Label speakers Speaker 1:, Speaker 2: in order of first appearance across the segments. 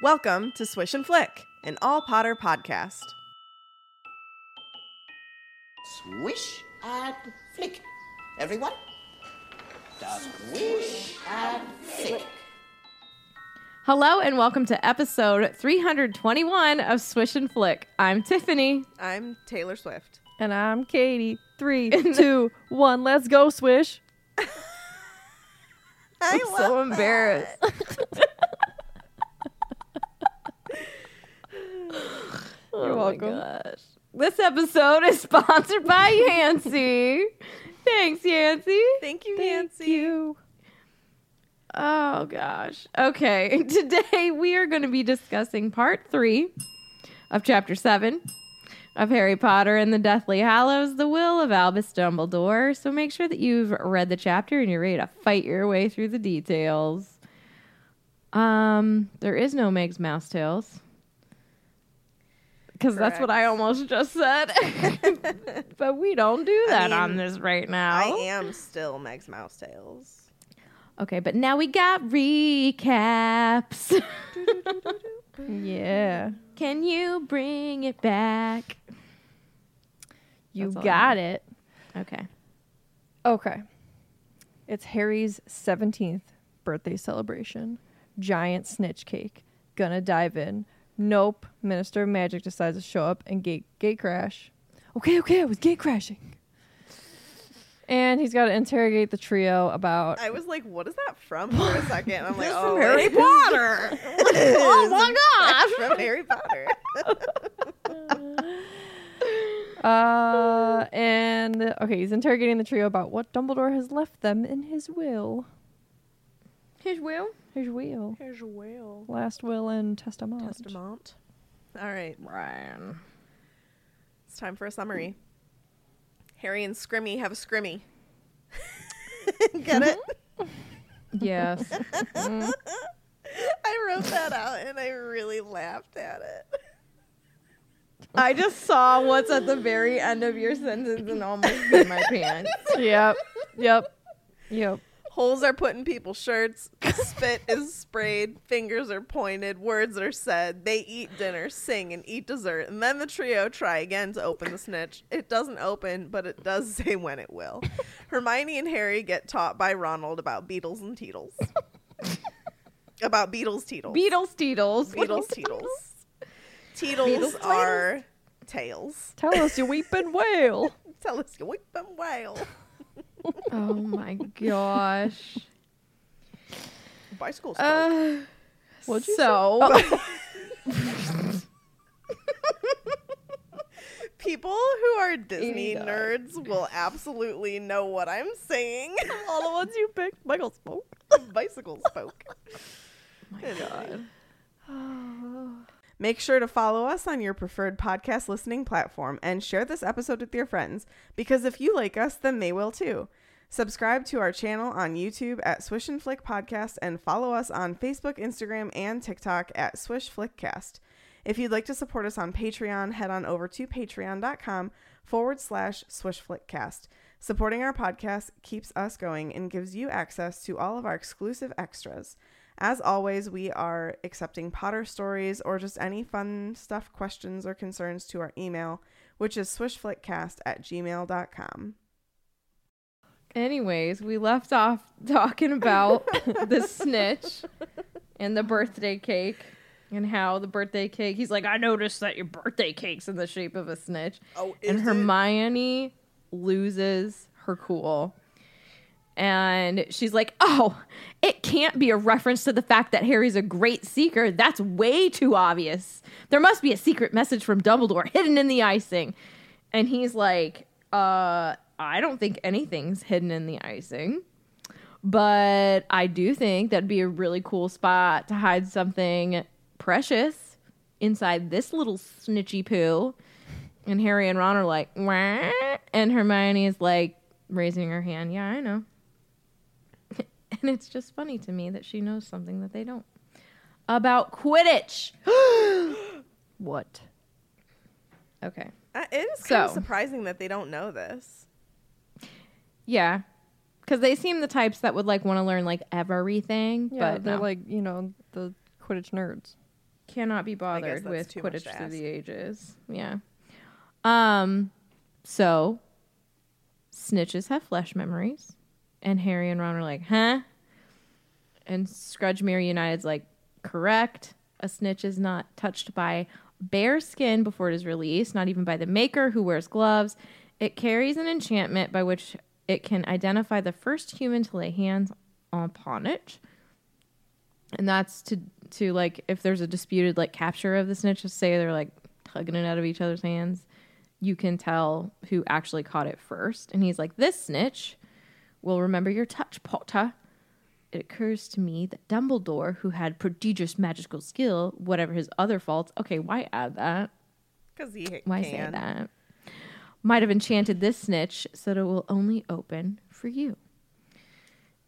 Speaker 1: Welcome to Swish and Flick, an all Potter podcast.
Speaker 2: Swish and flick. Everyone? Swish and flick.
Speaker 3: Hello and welcome to episode 321 of Swish and Flick. I'm Tiffany.
Speaker 1: I'm Taylor Swift.
Speaker 4: And I'm Katie. Three, two, one, let's go, Swish.
Speaker 1: I'm
Speaker 3: so embarrassed.
Speaker 4: You're welcome.
Speaker 3: Gosh. This episode is sponsored by Yancy. Thanks, Yancy.
Speaker 1: Thank you,
Speaker 4: Thank
Speaker 1: Nancy.
Speaker 4: you.
Speaker 3: Oh gosh. Okay. Today we are going to be discussing part three of chapter seven of Harry Potter and the Deathly Hallows, The Will of Albus Dumbledore. So make sure that you've read the chapter and you're ready to fight your way through the details. Um, there is no Meg's Mouse Tales. Because that's what I almost just said. but we don't do that on
Speaker 1: mean,
Speaker 3: this right now.
Speaker 1: I am still Meg's Mouse Tales.
Speaker 3: Okay, but now we got recaps.
Speaker 4: Yeah.
Speaker 3: Can you bring it back?
Speaker 4: You
Speaker 3: That's all I
Speaker 4: got
Speaker 3: know.
Speaker 4: it.
Speaker 3: Okay.
Speaker 4: Okay. It's Harry's 17th birthday celebration. Giant snitch cake. Gonna dive in. Nope. Minister of Magic decides to show up and gate gate crash. Okay, okay, I was gate crashing. And he's got to interrogate the trio about
Speaker 1: I was like, what is that from for a second? I'm like, oh,
Speaker 3: Harry Potter.
Speaker 1: oh my gosh. from Harry Potter.
Speaker 4: uh and okay, he's interrogating the trio about what Dumbledore has left them in his will.
Speaker 3: His will.
Speaker 4: His will.
Speaker 1: Here's a whale.
Speaker 4: Last will and testament.
Speaker 1: Testament. All right,
Speaker 3: Ryan.
Speaker 1: it's time for a summary. Harry and Scrimmy have a scrimmy. Get it?
Speaker 3: Yes.
Speaker 1: I wrote that out and I really laughed at it.
Speaker 3: I just saw what's at the very end of your sentence and almost peed my pants.
Speaker 4: Yep. Yep. Yep.
Speaker 1: Holes are put in people's shirts. Spit is sprayed. Fingers are pointed. Words are said. They eat dinner, sing, and eat dessert. And then the trio try again to open the snitch. It doesn't open, but it does say when it will. Hermione and Harry get taught by Ronald about beetles and teetles. about beetles, teetles.
Speaker 3: Beatles, Teetles.
Speaker 1: Beetles, teetles. Teetles are tails.
Speaker 4: Tell us, you weeping whale.
Speaker 1: Tell us you weeping whale.
Speaker 3: Oh my gosh.
Speaker 1: Bicycle spoke.
Speaker 3: Uh,
Speaker 4: What'd you
Speaker 3: so,
Speaker 1: People who are Disney
Speaker 4: God.
Speaker 1: nerds will absolutely know what I'm saying.
Speaker 4: All the ones you picked, Michael spoke.
Speaker 1: Bicycle spoke. Make sure to follow us on your preferred podcast listening platform and share this episode with your friends because if you like us, then they will too. Subscribe to our channel on YouTube at Swish and Flick Podcast and follow us on Facebook, Instagram, and TikTok at Swish Flickcast. If you'd like to support us on Patreon, head on over to patreon.com forward slash Swish Flickcast. Supporting our podcast keeps us going and gives you access to all of our exclusive extras. As always, we are accepting Potter stories or just any fun stuff, questions, or concerns to our email, which is swishflickcast at gmail.com.
Speaker 3: anyways, we left off talking about the snitch and the birthday cake and how the birthday cake, he's like, I noticed that your birthday cake's in the shape of a snitch.
Speaker 1: Oh,
Speaker 3: and
Speaker 1: is it?
Speaker 3: Hermione loses her cool. And she's like, Oh, it can't be a reference to the fact that Harry's a great seeker. That's way too obvious. There must be a secret message from Dumbledore hidden in the icing. And he's like, Uh, I don't think anything's hidden in the icing. But I do think that'd be a really cool spot to hide something precious. inside this little snitchy poo? And Harry and Ron are like, Wah. and Hermione is like raising her hand. Yeah, I know. and it's just funny to me that she knows something that they don't about Quidditch. what? Okay.
Speaker 1: Uh, it is kind of surprising that they don't know this.
Speaker 3: Yeah. Because they seem the types that would like want to learn like everything,
Speaker 4: Yeah,
Speaker 3: but
Speaker 4: they're
Speaker 3: no.
Speaker 4: like you know the Quidditch nerds.
Speaker 3: cannot be bothered with Quidditch through the ages. Yeah. Um. So, snitches have flesh memories, and Harry and Ron are like, "Huh?" And Scrudgemere United's like, "Correct. A snitch is not touched by bare skin before it is released, not even by the maker who wears gloves. It carries an enchantment by which it can identify the first human to lay hands upon it." and that's to to like if there's a disputed like capture of the snitch just say they're like tugging it out of each other's hands you can tell who actually caught it first and he's like this snitch will remember your touch potter it occurs to me that dumbledore who had prodigious magical skill whatever his other faults okay why add that
Speaker 1: Because he
Speaker 3: why
Speaker 1: can.
Speaker 3: say that might have enchanted this snitch so that it will only open for you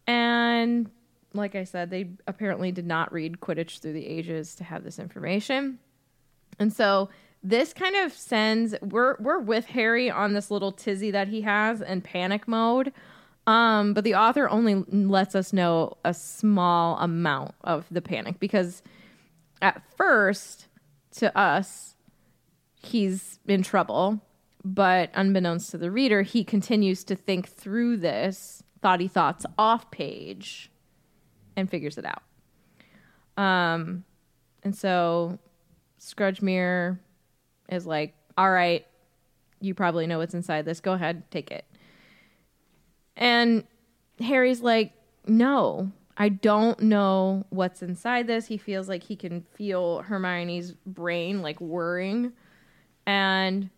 Speaker 3: and like I said, they apparently did not read Quidditch through the ages to have this information. And so this kind of sends we're we're with Harry on this little tizzy that he has in panic mode. Um, but the author only lets us know a small amount of the panic because at first to us he's in trouble, but unbeknownst to the reader, he continues to think through this thoughty thoughts off page and figures it out. Um, and so Scrudgemere is like, "All right, you probably know what's inside this. Go ahead, take it." And Harry's like, "No, I don't know what's inside this." He feels like he can feel Hermione's brain like whirring, and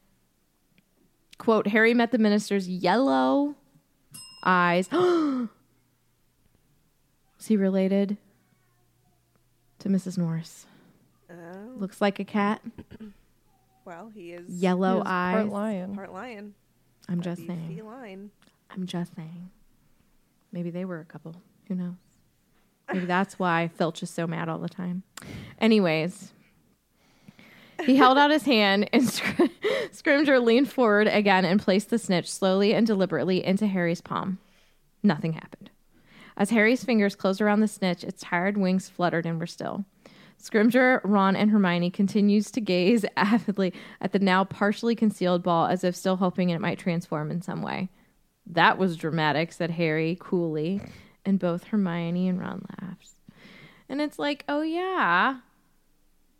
Speaker 3: quote: "Harry met the minister's yellow eyes." Is he related to Mrs. Norris?
Speaker 1: Oh,
Speaker 3: Looks like a cat.
Speaker 1: well, he is
Speaker 3: Yellow
Speaker 4: He's
Speaker 3: eyes.
Speaker 4: part lion.
Speaker 1: part lion.
Speaker 3: I'm
Speaker 1: That'd
Speaker 3: just
Speaker 1: be
Speaker 3: saying.
Speaker 1: Feline.
Speaker 3: I'm just saying. Maybe they were a couple. Who knows? Maybe that's why Filch is so mad all the time. Anyways, he held out his hand and Scr- Scrimgeour leaned forward again and placed the snitch slowly and deliberately into Harry's palm. Nothing happened. As Harry's fingers closed around the snitch, its tired wings fluttered and were still. Scrimgeour, Ron, and Hermione continues to gaze avidly at the now partially concealed ball as if still hoping it might transform in some way. That was dramatic, said Harry coolly, and both Hermione and Ron laughed. And it's like, oh yeah,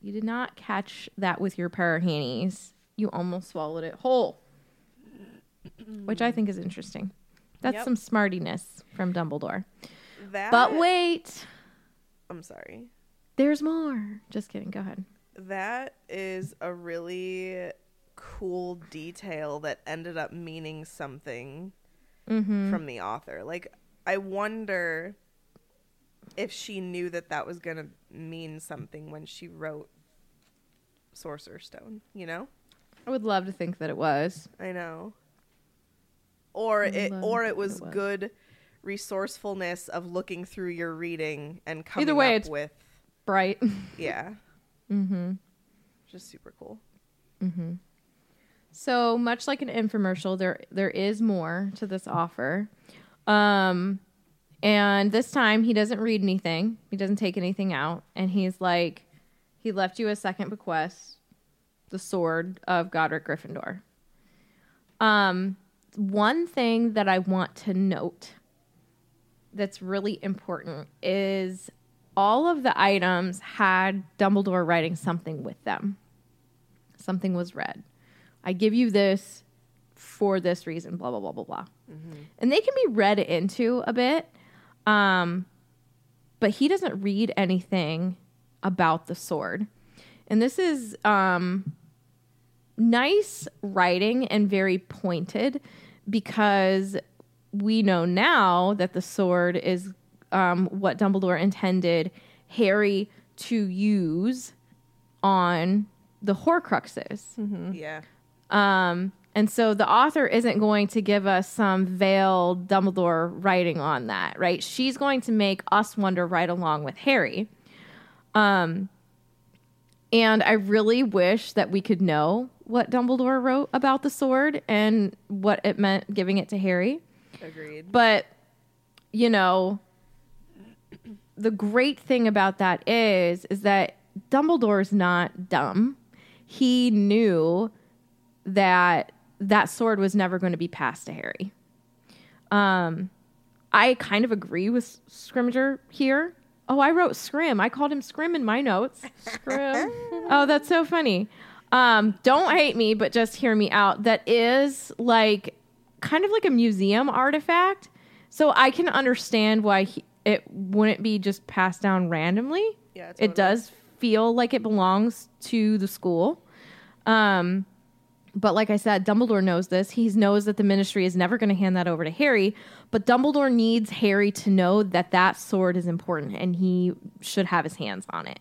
Speaker 3: you did not catch that with your pair of hannies. You almost swallowed it whole, which I think is interesting. That's
Speaker 1: Yep.
Speaker 3: some smartiness from Dumbledore.
Speaker 1: That,
Speaker 3: But wait,
Speaker 1: I'm sorry.
Speaker 3: there's more. Just kidding. Go ahead.
Speaker 1: That is a really cool detail that ended up meaning something
Speaker 3: Mm-hmm.
Speaker 1: from the author. Like, I wonder if she knew that that was going to mean something when she wrote Sorcerer's Stone, you know?
Speaker 3: I would love to think that it was.
Speaker 1: I know. Or it or it was
Speaker 3: it was.
Speaker 1: good resourcefulness of looking through your reading and coming
Speaker 3: Either way,
Speaker 1: up
Speaker 3: it's-
Speaker 1: with
Speaker 3: Bright.
Speaker 1: yeah.
Speaker 3: mm-hmm.
Speaker 1: Just super cool.
Speaker 3: So much like an infomercial, there there is more to this offer. Um and this time he doesn't read anything. He doesn't take anything out. And he's like, he left you a second bequest, the sword of Godric Gryffindor. Um, one thing that I want to note that's really important is all of the items had Dumbledore writing something with them. Something was read. I give you this for this reason, blah, blah, blah, blah, blah. And they can be read into a bit. Um, but he doesn't read anything about the sword. And this is um, nice writing and very pointed because we know now that the sword is um, what Dumbledore intended Harry to use on the Horcruxes.
Speaker 1: Yeah.
Speaker 3: Um, and so the author isn't going to give us some veiled Dumbledore writing on that, right? She's going to make us wonder right along with Harry. Um, and I really wish that we could know what Dumbledore wrote about the sword and what it meant giving it to Harry.
Speaker 1: Agreed.
Speaker 3: But, you know, the great thing about that is is that Dumbledore's not dumb. He knew that that sword was never going to be passed to Harry. Um I kind of agree with Scrimgeour here. Oh, I wrote Scrim. I called him Scrim in my notes.
Speaker 4: Scrim.
Speaker 3: Oh, that's so funny. Um, don't hate me, but just hear me out. That is like kind of like a museum artifact. So I can understand why he, it wouldn't be just passed down randomly.
Speaker 1: Yeah,
Speaker 3: It does feel like it belongs to the school. Um, but like I said, Dumbledore knows this. He knows that the ministry is never going to hand that over to Harry. But Dumbledore needs Harry to know that that sword is important and he should have his hands on it.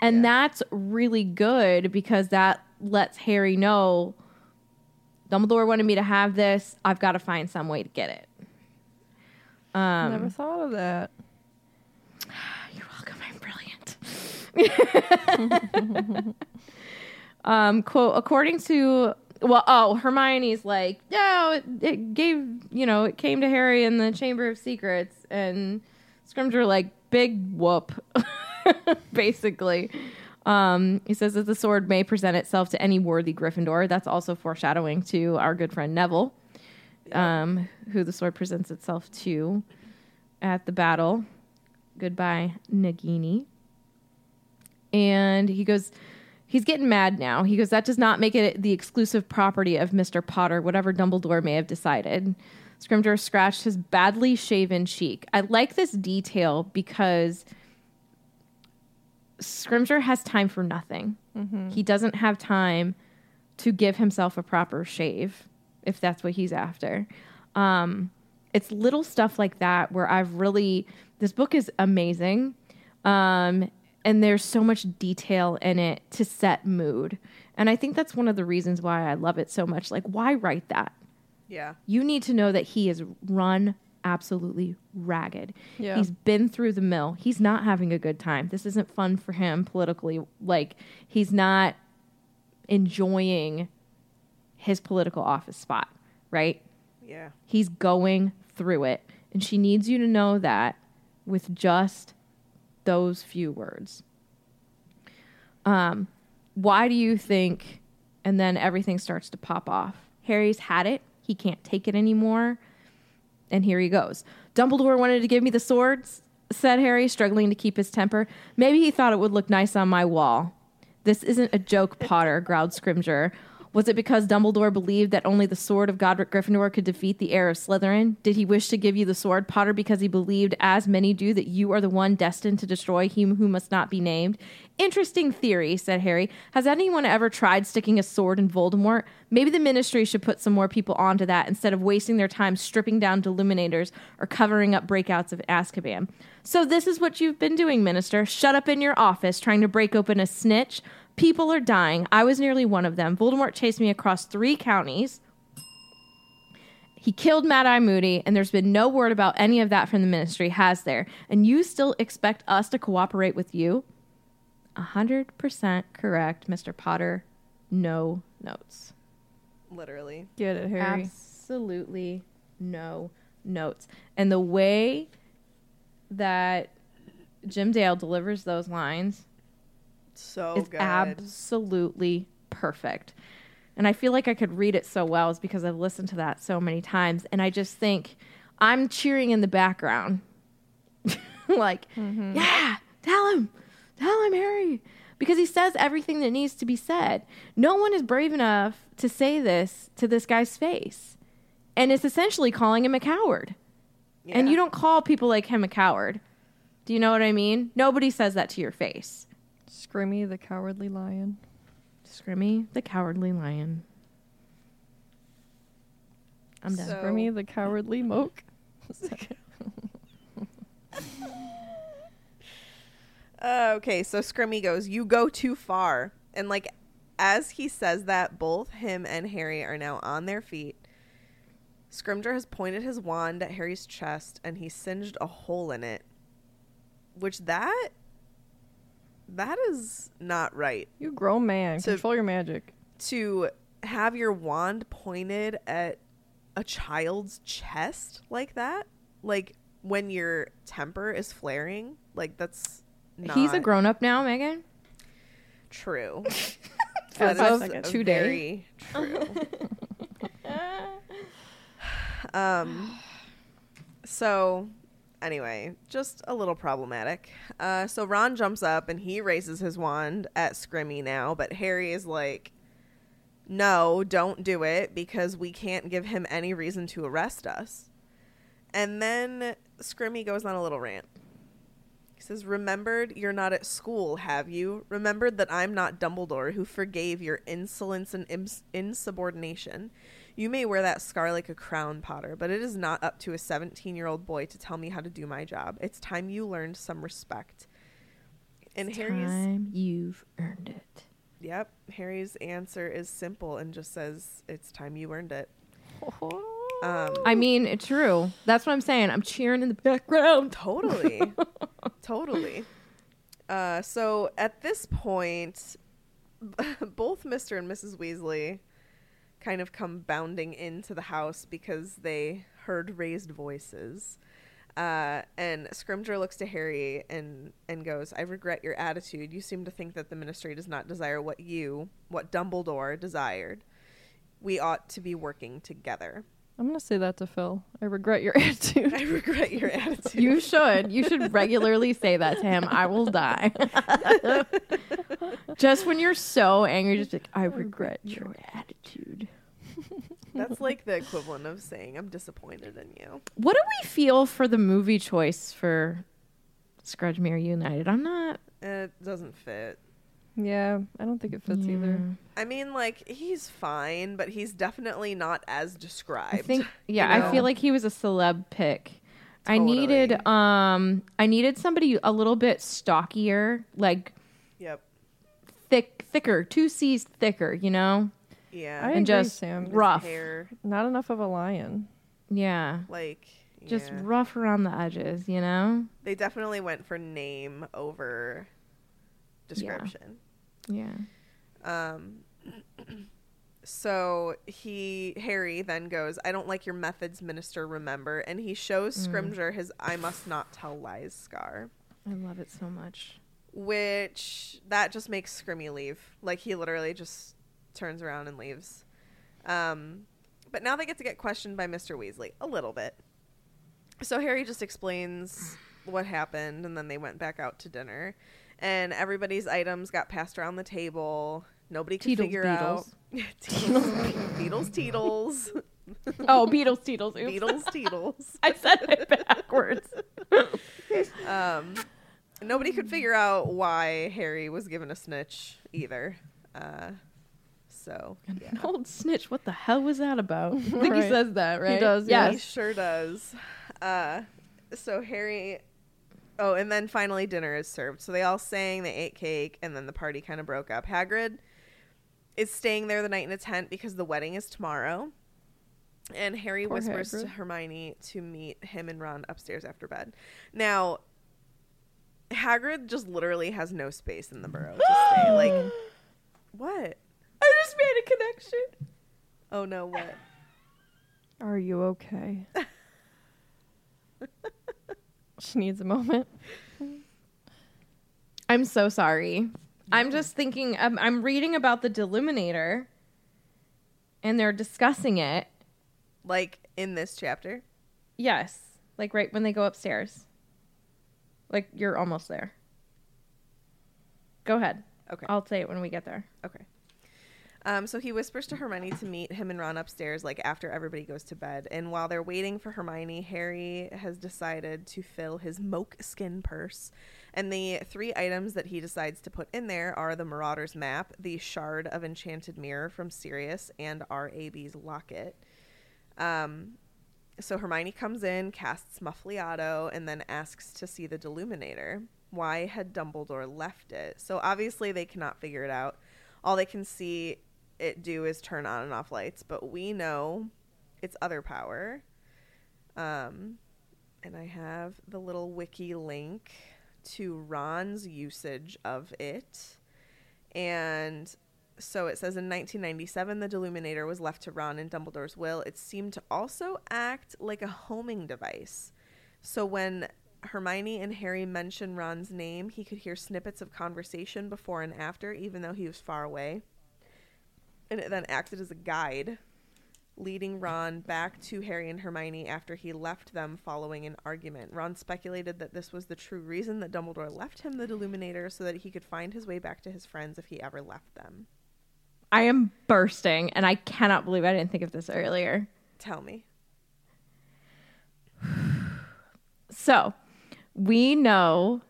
Speaker 3: And that's really good because that lets Harry know Dumbledore wanted me to have this. I've got to find some way to get it. Um,
Speaker 4: Never thought of that.
Speaker 3: You're welcome. I'm brilliant. um, quote, according to, well, oh, Hermione's like, yeah, it, it gave, you know, it came to Harry in the Chamber of Secrets. And Scrimgeour, like, big whoop, basically. Um, he says that the sword may present itself to any worthy Gryffindor. That's also foreshadowing to our good friend Neville, um, who the sword presents itself to at the battle. Goodbye, Nagini. And he goes, he's getting mad now. He goes, that does not make it the exclusive property of Mr. Potter, whatever Dumbledore may have decided. Scrimgeour scratched his badly shaven cheek. I like this detail because Scrimgeour has time for nothing. He doesn't have time to give himself a proper shave, if that's what he's after. Um, it's little stuff like that where I've really this book is amazing. Um, and there's so much detail in it to set mood. And I think that's one of the reasons why I love it so much. Like, why write that?
Speaker 1: Yeah.
Speaker 3: You need to know that he is run absolutely ragged.
Speaker 4: Yeah.
Speaker 3: He's been through the mill. He's not having a good time. This isn't fun for him politically. Like, he's not enjoying his political office spot, right?
Speaker 1: Yeah.
Speaker 3: He's going through it. And she needs you to know that with just those few words. Um, why do you think? And then everything starts to pop off. Harry's had it. He can't take it anymore. And here he goes. Dumbledore wanted to give me the swords, said Harry, struggling to keep his temper. Maybe he thought it would look nice on my wall. This isn't a joke, Potter, growled Scrimgeour. Was it because Dumbledore believed that only the sword of Godric Gryffindor could defeat the heir of Slytherin? Did he wish to give you the sword, Potter, because he believed, as many do, that you are the one destined to destroy him who must not be named? Interesting theory, said Harry. Has anyone ever tried sticking a sword in Voldemort? Maybe the ministry should put some more people onto that instead of wasting their time stripping down deluminators or covering up breakouts of Azkaban. So this is what you've been doing, Minister. Shut up in your office trying to break open a snitch. People are dying. I was nearly one of them. Voldemort chased me across three counties. He killed Mad Eye Moody, and there's been no word about any of that from the ministry, has there? And you still expect us to cooperate with you? A hundred percent correct, Mr. Potter. No notes.
Speaker 1: Literally.
Speaker 4: Get it, Harry.
Speaker 3: Absolutely no notes. And the way that Jim Dale delivers those lines
Speaker 1: So
Speaker 3: is
Speaker 1: good.
Speaker 3: absolutely perfect. And I feel like I could read it so well is because I've listened to that so many times. And I just think I'm cheering in the background. like, mm-hmm. yeah, tell him, tell him, Harry. Because he says everything that needs to be said. No one is brave enough to say this to this guy's face. And it's essentially calling him a coward. And you don't call people like him a coward. Do you know what I mean? Nobody says that to your face.
Speaker 4: Scrimmy the cowardly lion.
Speaker 3: Scrimmy, the cowardly lion. I'm done.
Speaker 1: So-
Speaker 4: Scrimmy the cowardly moke.
Speaker 1: Uh, okay, so Scrimmy goes, You go too far. And like as he says that, both him and Harry are now on their feet. Scrimgeour has pointed his wand at Harry's chest and he singed a hole in it. Which that that is not right.
Speaker 4: You grown man.
Speaker 1: So-
Speaker 4: Control your magic.
Speaker 1: To have your wand pointed at a child's chest like that, like when your temper is flaring, like that's not
Speaker 3: He's a grown up now, Megan.
Speaker 1: true.
Speaker 4: As
Speaker 1: That
Speaker 4: of
Speaker 1: is
Speaker 4: today.
Speaker 1: very true. um. So, anyway, just a little problematic. Uh, so Ron jumps up and he raises his wand at Scrimmy now, but Harry is like, "No, don't do it because we can't give him any reason to arrest us." And then Scrimmy goes on a little rant. He says, Remembered you're not at school, have you? Remembered that I'm not Dumbledore who forgave your insolence and ins- insubordination. You may wear that scar like a crown, Potter, but it is not up to a 17 year old boy to tell me how to do my job. It's time you learned some respect. And Harry's.
Speaker 3: Time you've earned it.
Speaker 1: Yep. Harry's answer is simple and just says, It's time you earned it. Um,
Speaker 3: I mean, it's true. That's what I'm saying. I'm cheering in the background.
Speaker 1: Totally. totally. Uh, so at this point, both Mr. and Mrs. Weasley kind of come bounding into the house because they heard raised voices. Uh, and Scrimgeour looks to Harry and, and goes, I regret your attitude. You seem to think that the ministry does not desire what you, what Dumbledore desired. We ought to be working together.
Speaker 4: I'm gonna say that to Phil. I regret your attitude.
Speaker 1: I regret your attitude.
Speaker 3: You should. You should regularly say that to him. I will die. just when you're so angry, just like, I regret your attitude.
Speaker 1: That's like the equivalent of saying, I'm disappointed in you.
Speaker 3: What do we feel for the movie choice for Scrudgemere United? I'm not.
Speaker 1: It doesn't fit.
Speaker 4: Yeah, I don't think it fits either.
Speaker 1: I mean, like he's fine, but he's definitely not as described.
Speaker 3: I think yeah,
Speaker 1: you
Speaker 3: I feel like he was a celeb pick. I needed um I needed somebody a little bit stockier, like
Speaker 1: Yep.
Speaker 3: thick thicker, two C's thicker, you know?
Speaker 1: Yeah.
Speaker 4: I
Speaker 3: and
Speaker 4: agree,
Speaker 3: just
Speaker 4: Sam.
Speaker 3: Rough.
Speaker 1: hair,
Speaker 4: Not enough of a lion.
Speaker 3: Yeah.
Speaker 1: like
Speaker 3: Just
Speaker 1: yeah.
Speaker 3: rough around the edges, you know?
Speaker 1: They definitely went for name over description.
Speaker 3: Yeah.
Speaker 1: Um. So he Harry then goes, "I don't like your methods, Minister. Remember." And he shows
Speaker 3: Mm.
Speaker 1: Scrimgeour his "I must not tell lies" scar.
Speaker 3: I love it so much.
Speaker 1: which that just makes Scrimmy leave. Like he literally just turns around and leaves. Um, but now they get to get questioned by Mr. Weasley a little bit. So Harry just explains what happened, and then they went back out to dinner, and everybody's items got passed around the table. Nobody could
Speaker 3: Teetles,
Speaker 1: figure out Teetles, Beatles, Teetles,
Speaker 3: Oh, Beatles, Teetles, oops.
Speaker 1: Beatles, Teetles.
Speaker 3: I said it backwards.
Speaker 1: Um, nobody could figure out why Harry was given a snitch either. Uh, so yeah.
Speaker 3: An old snitch. What the hell was that about? I think he says that, right?
Speaker 4: He does,
Speaker 1: he
Speaker 3: Yes.
Speaker 1: He sure does. Uh, so Harry. Oh, and then finally dinner is served. So they all sang, they ate cake, and then the party kind of broke up. Hagrid is staying there the night in a tent because the wedding is tomorrow. And Harry
Speaker 4: Poor
Speaker 1: whispers to Hermione to meet him and Ron upstairs after bed. Now, Hagrid just literally has no space in the burrow to stay. Like, what?
Speaker 3: I just made a connection.
Speaker 1: Oh no, what?
Speaker 4: Are you okay? she needs a moment.
Speaker 3: I'm so sorry. I'm just thinking. I'm, I'm reading about the Deluminator, and they're discussing it.
Speaker 1: Like in this chapter?
Speaker 3: Yes, like right when they go upstairs. Like you're almost there. Go ahead.
Speaker 1: Okay.
Speaker 3: I'll say it when we get there.
Speaker 1: Okay. Um, so he whispers to Hermione to meet him and Ron upstairs, like after everybody goes to bed. And while they're waiting for Hermione, Harry has decided to fill his moke skin purse. And the three items that he decides to put in there are the Marauder's map, the shard of enchanted mirror from Sirius, and R.A.B.'s locket. Um, so Hermione comes in, casts Muffliato, and then asks to see the Deluminator. Why had Dumbledore left it? So obviously they cannot figure it out. all they can see it do is turn on and off lights, but we know its other power. Um, and I have the little wiki link to Ron's usage of it. And so it says in 1997, the Deluminator was left to Ron in Dumbledore's will. It seemed to also act like a homing device. So when Hermione and Harry mention Ron's name, he could hear snippets of conversation before and after, even though he was far away. And it then acted as a guide, leading Ron back to Harry and Hermione after he left them following an argument. Ron speculated that this was the true reason that Dumbledore left him the Deluminator so that he could find his way back to his friends if he ever left them.
Speaker 3: I am bursting, and I cannot believe I didn't think of this earlier.
Speaker 1: Tell me.
Speaker 3: So, we know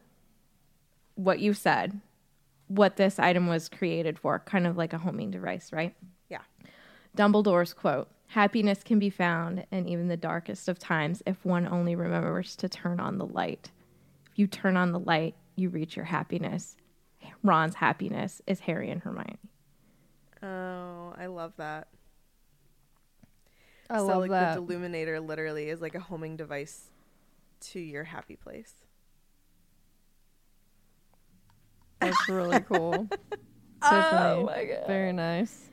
Speaker 3: what you said, what this item was created for, kind of like a homing device, right?
Speaker 1: Yeah.
Speaker 3: Dumbledore's quote Happiness can be found in even the darkest of times if one only remembers to turn on the light. If you turn on the light, you reach your happiness. Ron's happiness is Harry and Hermione.
Speaker 1: Oh, I love that.
Speaker 4: I
Speaker 1: so
Speaker 4: love
Speaker 1: like
Speaker 4: that.
Speaker 1: the Deluminator literally is like a homing device to your happy place.
Speaker 4: That's really cool.
Speaker 3: Oh
Speaker 4: Tiffany, Very nice.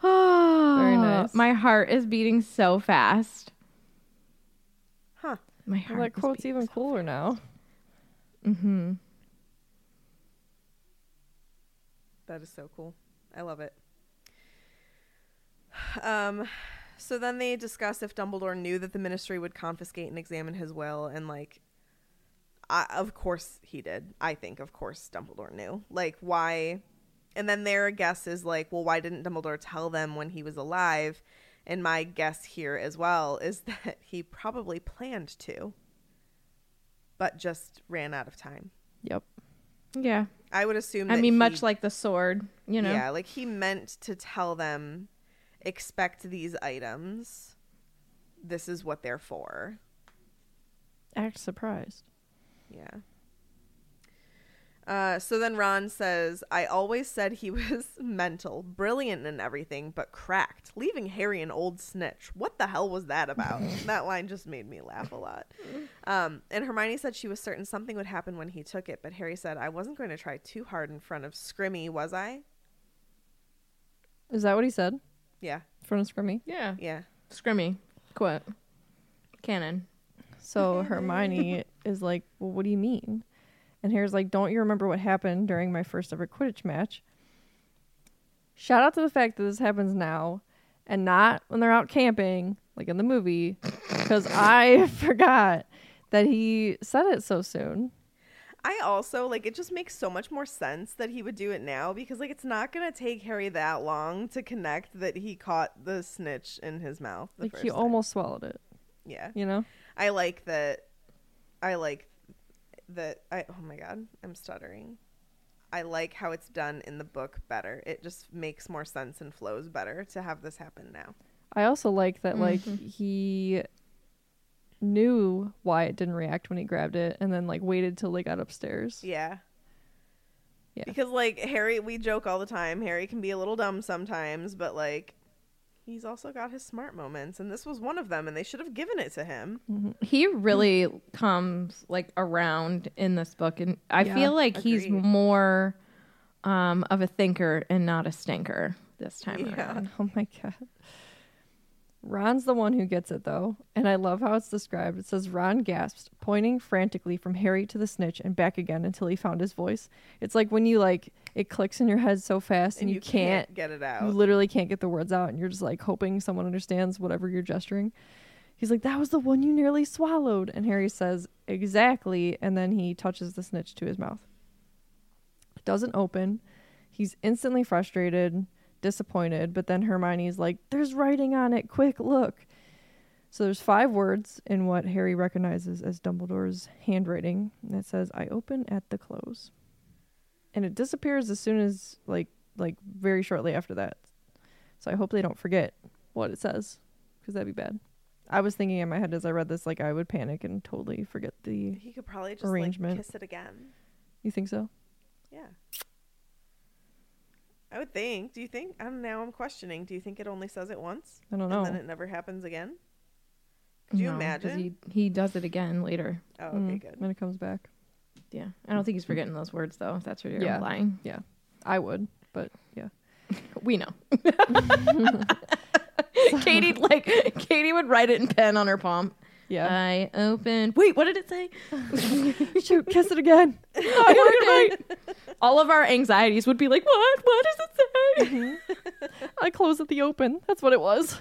Speaker 3: Very
Speaker 4: nice.
Speaker 3: My heart is beating so fast.
Speaker 1: Huh.
Speaker 3: My heart
Speaker 4: Well, that quote's even
Speaker 3: so
Speaker 4: cooler now.
Speaker 3: Mm-hmm.
Speaker 1: That is so cool. I love it. Um so then they discuss if Dumbledore knew that the ministry would confiscate and examine his will and like I, of course he did. I think of course Dumbledore knew. Like why and then their guess is like, well, why didn't Dumbledore tell them when he was alive? And my guess here as well is that he probably planned to, but just ran out of time.
Speaker 4: Yep.
Speaker 3: Yeah.
Speaker 1: I would assume.
Speaker 3: I mean,
Speaker 1: he-
Speaker 3: much like the sword, you know?
Speaker 1: Yeah, like he meant to tell them, expect these items. This is what they're for.
Speaker 4: Act surprised.
Speaker 1: Yeah. Uh, so then Ron says, I always said he was mental, brilliant and everything, but cracked, leaving Harry an old snitch. What the hell was that about? that line just made me laugh a lot. Um, and Hermione said she was certain something would happen when he took it, but Harry said, I wasn't going to try too hard in front of Scrimmy, was I?
Speaker 4: Is that what he said?
Speaker 1: Yeah.
Speaker 4: In front of Scrimmy?
Speaker 3: Yeah.
Speaker 1: Yeah.
Speaker 3: Scrimmy. Quote. Canon.
Speaker 4: So Hermione is like, Well, what do you mean? And Harry's like, Don't you remember what happened during my first ever Quidditch match? Shout out to the fact that this happens now and not when they're out camping, like in the movie, because I forgot that he said it so soon.
Speaker 1: I also like it just makes so much more sense that he would do it now because like it's not gonna take Harry that long to connect that he caught the snitch in his mouth. The
Speaker 4: Like he
Speaker 1: time.
Speaker 4: almost swallowed it,
Speaker 1: yeah.
Speaker 4: you know?
Speaker 1: I like that. I like that. I oh my god, I'm stuttering. I like how it's done in the book better. It just makes more sense and flows better to have this happen now.
Speaker 4: I also like that like mm-hmm. he knew why it didn't react when he grabbed it and then like waited till they got upstairs.
Speaker 1: Yeah.
Speaker 4: Yeah.
Speaker 1: Because like Harry, we joke all the time. Harry can be a little dumb sometimes, but like he's also got his smart moments, and this was one of them. And they should have given it to him.
Speaker 3: He really comes like around in this book, and I
Speaker 4: Yeah,
Speaker 3: feel like he's more um, of a thinker and not a stinker this time
Speaker 1: Yeah.
Speaker 3: around.
Speaker 4: Oh my god. Ron's the one who gets it though, and I love how it's described. It says Ron gasped, pointing frantically from Harry to the snitch and back again until he found his voice. It's like when you like it clicks in your head so fast and, you, can't,
Speaker 1: get it out.
Speaker 4: you literally can't get the words out and you're just like hoping someone understands whatever you're gesturing. He's like, That was the one you nearly swallowed. And Harry says, Exactly. And then he touches the snitch to his mouth. It doesn't open. He's instantly frustrated, disappointed, but then Hermione's like, There's writing on it. Quick, look. So there's five words in what Harry recognizes as Dumbledore's handwriting. that says, I open at the close. And it disappears as soon as like like very shortly after that. So I hope they don't forget what it says because that'd be bad. I was thinking in my head as I read this like I would panic and totally forget the
Speaker 1: He could probably just
Speaker 4: Arrangement.
Speaker 1: like kiss it again.
Speaker 4: You think so?
Speaker 1: Yeah. Would think. Do you think? I don't know. I'm questioning. Do you think it only says it once?
Speaker 4: I don't know.
Speaker 1: And then it never happens again? Could you
Speaker 3: No, 'cause
Speaker 1: imagine?
Speaker 3: He, he does it again later.
Speaker 1: Oh, okay,
Speaker 4: Mm,
Speaker 1: good.
Speaker 4: When it comes back.
Speaker 3: Yeah. I don't think he's forgetting those words, though, if that's what you're
Speaker 4: Yeah.
Speaker 3: implying.
Speaker 4: Yeah. I would, but yeah.
Speaker 3: We know. Katie, like, Katie would write it in pen on her palm.
Speaker 4: Yeah.
Speaker 3: I opened. Wait, what did it say?
Speaker 4: Shoot, kiss it again.
Speaker 3: I got it right. All of our anxieties would be like, what? What does it say? Mm-hmm.
Speaker 4: I close at the open. That's what it was.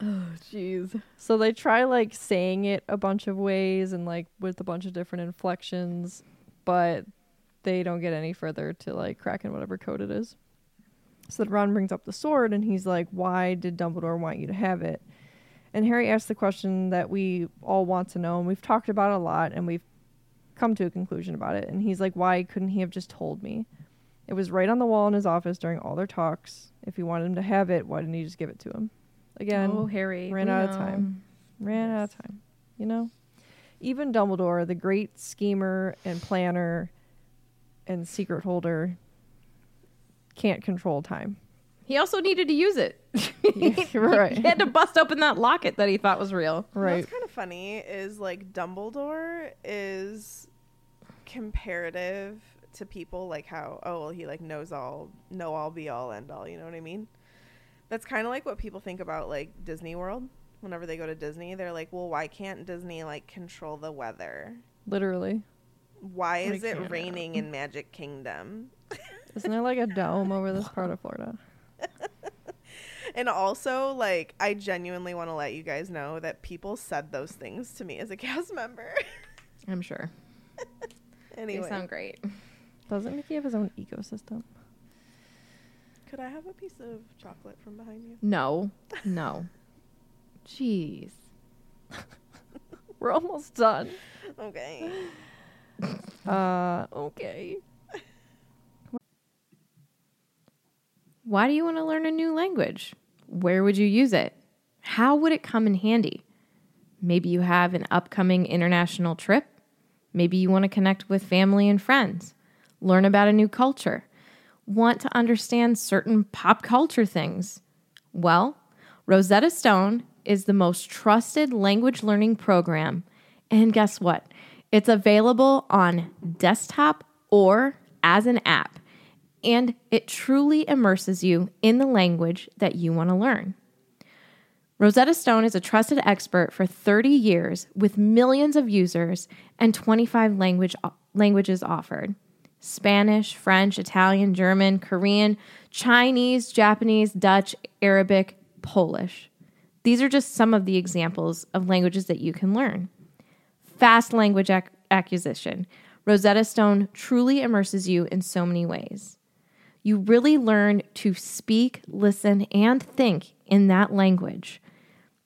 Speaker 3: oh, jeez.
Speaker 4: So they try like saying it a bunch of ways and like with a bunch of different inflections, but they don't get any further to like cracking whatever code it is. So then Ron brings up the sword and he's like, Why did Dumbledore want you to have it? And Harry asks the question that we all want to know and we've talked about it a lot and we've come to a conclusion about it. And he's like, Why couldn't he have just told me? It was right on the wall in his office during all their talks. If he wanted him to have it, why didn't he just give it to him? Again,
Speaker 3: oh, Harry.
Speaker 4: ran out of time. Um, ran out of time. You know, even Dumbledore, the great schemer and planner and secret holder, can't control time.
Speaker 3: He also needed to use it.
Speaker 4: Right.
Speaker 3: he had to bust open that locket that he thought was real.
Speaker 4: Right.
Speaker 1: What's kind of funny is like Dumbledore is comparative to people like how oh well he like knows all know all be all end all you know what I mean? That's kind of like what people think about like Disney World. Whenever they go to Disney, they're like, well, why can't Disney like control the weather?
Speaker 4: Literally.
Speaker 1: Why is it raining in Magic Kingdom?
Speaker 4: Isn't there like a dome over this part of Florida?
Speaker 1: And also, like, I genuinely want to let you guys know that people said those things to me as a cast member.
Speaker 3: I'm sure.
Speaker 1: anyway,
Speaker 3: They sound great.
Speaker 4: Doesn't Mickey have his own ecosystem?
Speaker 1: could I have a piece of chocolate from behind you?
Speaker 3: No. No. Jeez.
Speaker 4: We're almost done.
Speaker 1: Okay.
Speaker 4: Uh, okay.
Speaker 3: Why do you want to learn a new language? Where would you use it? How would it come in handy? Maybe you have an upcoming international trip. Maybe you want to connect with family and friends, learn about a new culture, want to understand certain pop culture things. Well, Rosetta Stone is the most trusted language learning program. And guess what? It's available on desktop or as an app and it truly immerses you in the language that you want to learn. Rosetta Stone is a trusted expert for 30 years with millions of users and 25 language, languages offered Spanish, French, Italian, German, Korean, Chinese, Japanese, Dutch, Arabic, Polish. These are just some of the examples of languages that you can learn. Fast language ac- acquisition. Rosetta Stone truly immerses you in so many ways you really learn to speak, listen, and think in that language.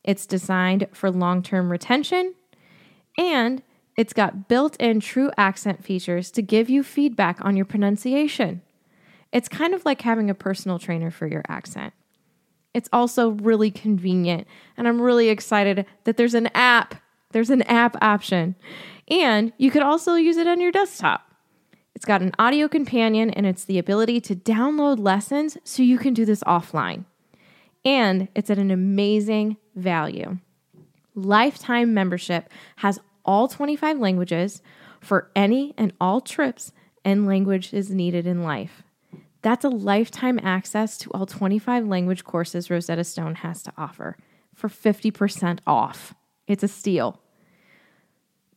Speaker 3: It's designed for long term retention, and it's got built in true accent features to give you feedback on your pronunciation. It's kind of like having a personal trainer for your accent. It's also really convenient, and I'm really excited that there's an app. There's an app option, and you could also use it on your desktop. It's got an audio companion and it's the ability to download lessons so you can do this offline. And it's at an amazing value. Lifetime membership has all 25 languages for any and all trips and languages needed in life. That's a lifetime access to all 25 language courses Rosetta Stone has to offer for 50% off. It's a steal.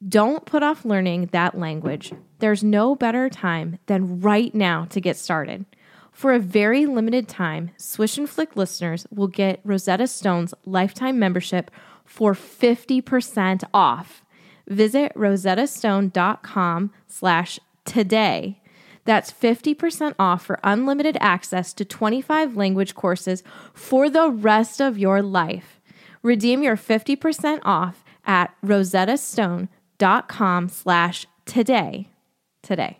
Speaker 3: Don't put off learning that language. There's no better time than right now to get started. For a very limited time, Swish and Flick listeners will get Rosetta Stone's lifetime membership for 50% off. Visit rosettastone.com slash today. That's 50% off for unlimited access to 25 language courses for the rest of your life. Redeem your 50% off at rosettastone.com slash today. Today.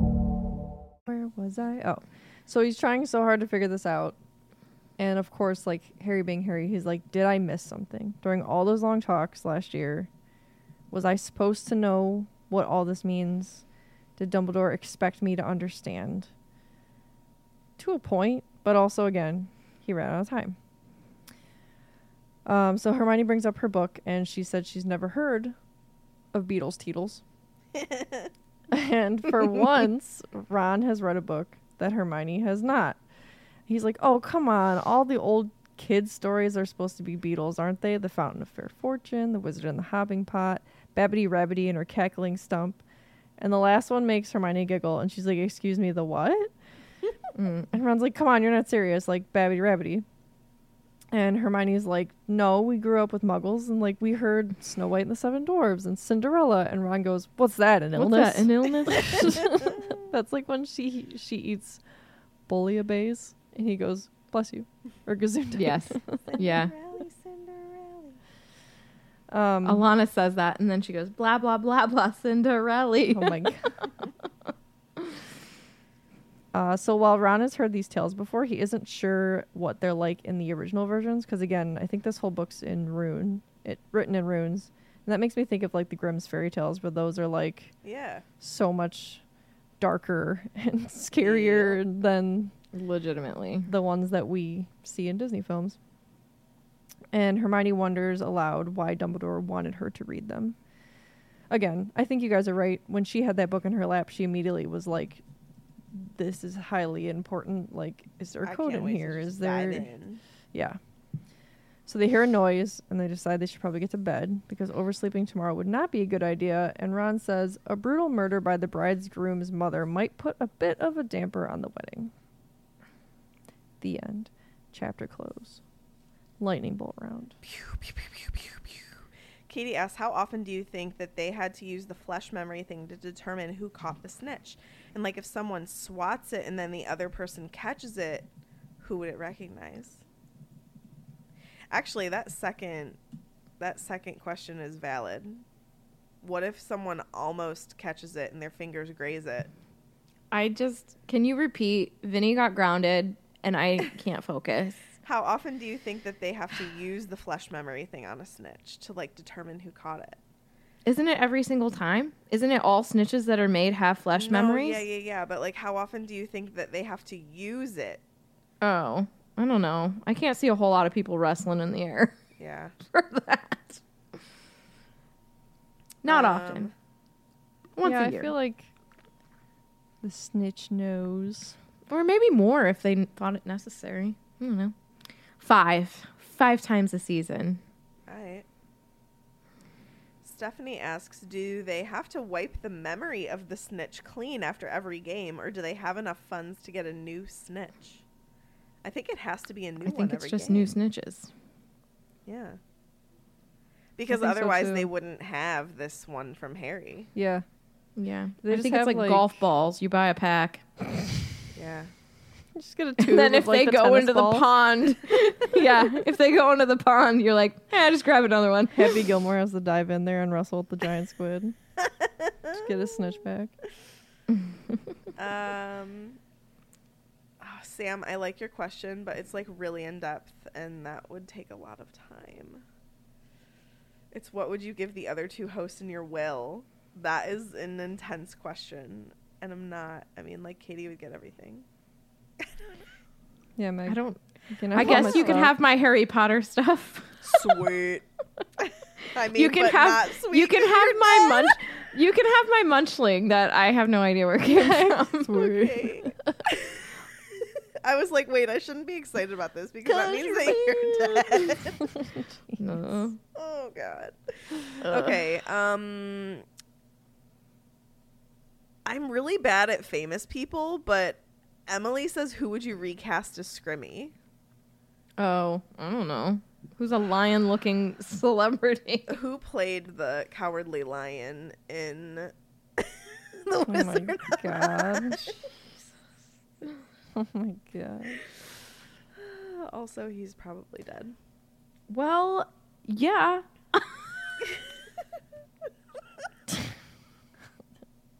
Speaker 4: Oh. So he's trying so hard to figure this out. And of course, like Harry being Harry, he's like, Did I miss something? During all those long talks last year, was I supposed to know what all this means? Did Dumbledore expect me to understand? To a point, but also again, he ran out of time. Um, so Hermione brings up her book and she said she's never heard of Beatles Teetles. and for once, Ron has read a book that Hermione has not. He's like, "Oh, come on! All the old kids' stories are supposed to be Beedle's, aren't they? The Fountain of Fair Fortune, The Wizard and the Hopping Pot, Babbitty Rabbitty and her cackling stump." And the last one makes Hermione giggle, and she's like, "Excuse me, the what?" mm. And Ron's like, "Come on, you're not serious, like Babbitty Rabbitty." And Hermione's like, "No, we grew up with Muggles, and like we heard Snow White and the Seven Dwarves and Cinderella." And Ron goes, "What's that? An illness?
Speaker 3: What's that? An illness?
Speaker 4: That's like when she she eats bouillabaisse, and he goes, "Bless you," or Gazoon.
Speaker 3: yes. yeah.
Speaker 4: Um,
Speaker 3: Alana says that, and then she goes, blah, blah, blah, blah, Cinderella.
Speaker 4: oh my god. Uh, so while Ron has heard these tales before, he isn't sure what they're like in the original versions. Because again, I think this whole book's in rune, it written in runes, and that makes me think of like the Grimm's fairy tales, where those are like
Speaker 1: Yeah.
Speaker 4: so much darker and scarier than
Speaker 3: Legitimately.
Speaker 4: the ones that we see in Disney films. And Hermione wonders aloud why Dumbledore wanted her to read them. Again, I think you guys are right. When she had that book in her lap, she immediately was like, "This is highly important. Like, is there a code in here? Is there?"
Speaker 1: in.
Speaker 4: Yeah. So they hear a noise and they decide they should probably get to bed because oversleeping tomorrow would not be a good idea. And Ron says a brutal murder by the bridegroom's mother might put a bit of a damper on the wedding. The end. Chapter close. Lightning bolt round.
Speaker 1: Katie asks, how often do you think that they had to use the flesh memory thing to determine who caught the snitch? And like if someone swats it and then the other person catches it, who would it recognize? Actually, that second that second question is valid. What if someone almost catches it and their fingers graze it?
Speaker 3: I just, can you repeat? Vinny got grounded, and I can't focus.
Speaker 1: How often do you think that they have to use the flesh memory thing on a snitch to like determine who caught it?
Speaker 3: Isn't it every single time? Isn't it all snitches that are made have flesh
Speaker 1: No,
Speaker 3: memories?
Speaker 1: Yeah, yeah, yeah. But like, how often do you think that they have to use it?
Speaker 3: Oh, I don't know. I can't see a whole lot of people wrestling in the air
Speaker 1: Yeah.
Speaker 3: for that. Not
Speaker 1: Um,
Speaker 3: often. Once
Speaker 4: yeah,
Speaker 3: a year.
Speaker 4: I feel like the snitch knows.
Speaker 3: or maybe more if they thought it necessary. I don't know. Five. Five times a season.
Speaker 1: All right. Stephanie asks, do they have to wipe the memory of the snitch clean after every game, or do they have enough funds to get a new snitch? I think it has to be a new
Speaker 3: I
Speaker 1: one
Speaker 3: think it's
Speaker 1: every
Speaker 3: just
Speaker 1: game.
Speaker 3: new snitches.
Speaker 1: Yeah. Because
Speaker 4: think so,
Speaker 1: otherwise they wouldn't have this one from Harry.
Speaker 4: Yeah.
Speaker 3: Yeah.
Speaker 4: They
Speaker 3: I
Speaker 4: just
Speaker 3: think it's like,
Speaker 4: like-
Speaker 3: golf balls. You buy a pack.
Speaker 1: Yeah.
Speaker 4: Just get a tube.
Speaker 3: And then
Speaker 4: of,
Speaker 3: if
Speaker 4: like,
Speaker 3: they
Speaker 4: the
Speaker 3: go into
Speaker 4: balls.
Speaker 3: the pond, yeah, if they go into the pond, you're like, eh, just grab another one.
Speaker 4: Happy Gilmore has to dive in there and wrestle with the giant squid. Just get a snitch back.
Speaker 1: Um, oh, Sam, I like your question, but it's like really in depth, and that would take a lot of time. It's what would you give the other two hosts in your will? That is an intense question, and I'm not. I mean, like Katie would get everything.
Speaker 4: Yeah, Meg.
Speaker 3: I don't.
Speaker 4: you can
Speaker 3: I
Speaker 4: have all
Speaker 3: guess
Speaker 4: my
Speaker 3: you can
Speaker 4: stuff.
Speaker 3: have my Harry Potter stuff.
Speaker 1: Sweet. I mean,
Speaker 3: you can
Speaker 1: but
Speaker 3: have
Speaker 1: not sweet
Speaker 3: you can
Speaker 1: 'cause
Speaker 3: have
Speaker 1: you're
Speaker 3: my
Speaker 1: dead.
Speaker 3: munch. You can have my munchling that I have no idea where it came from.
Speaker 1: Okay. I was like, wait, I shouldn't be excited about this because that means that you're dead.
Speaker 3: No.
Speaker 1: oh god. Okay. Um I'm really bad at famous people, but Emily says, "Who would you recast as Scrimmy?"
Speaker 3: Oh, I don't know. Who's a lion-looking celebrity?
Speaker 1: Who played the cowardly lion in the
Speaker 4: Oh my
Speaker 1: Wizard?
Speaker 4: god. oh my god.
Speaker 1: also, he's probably dead.
Speaker 3: Well, yeah.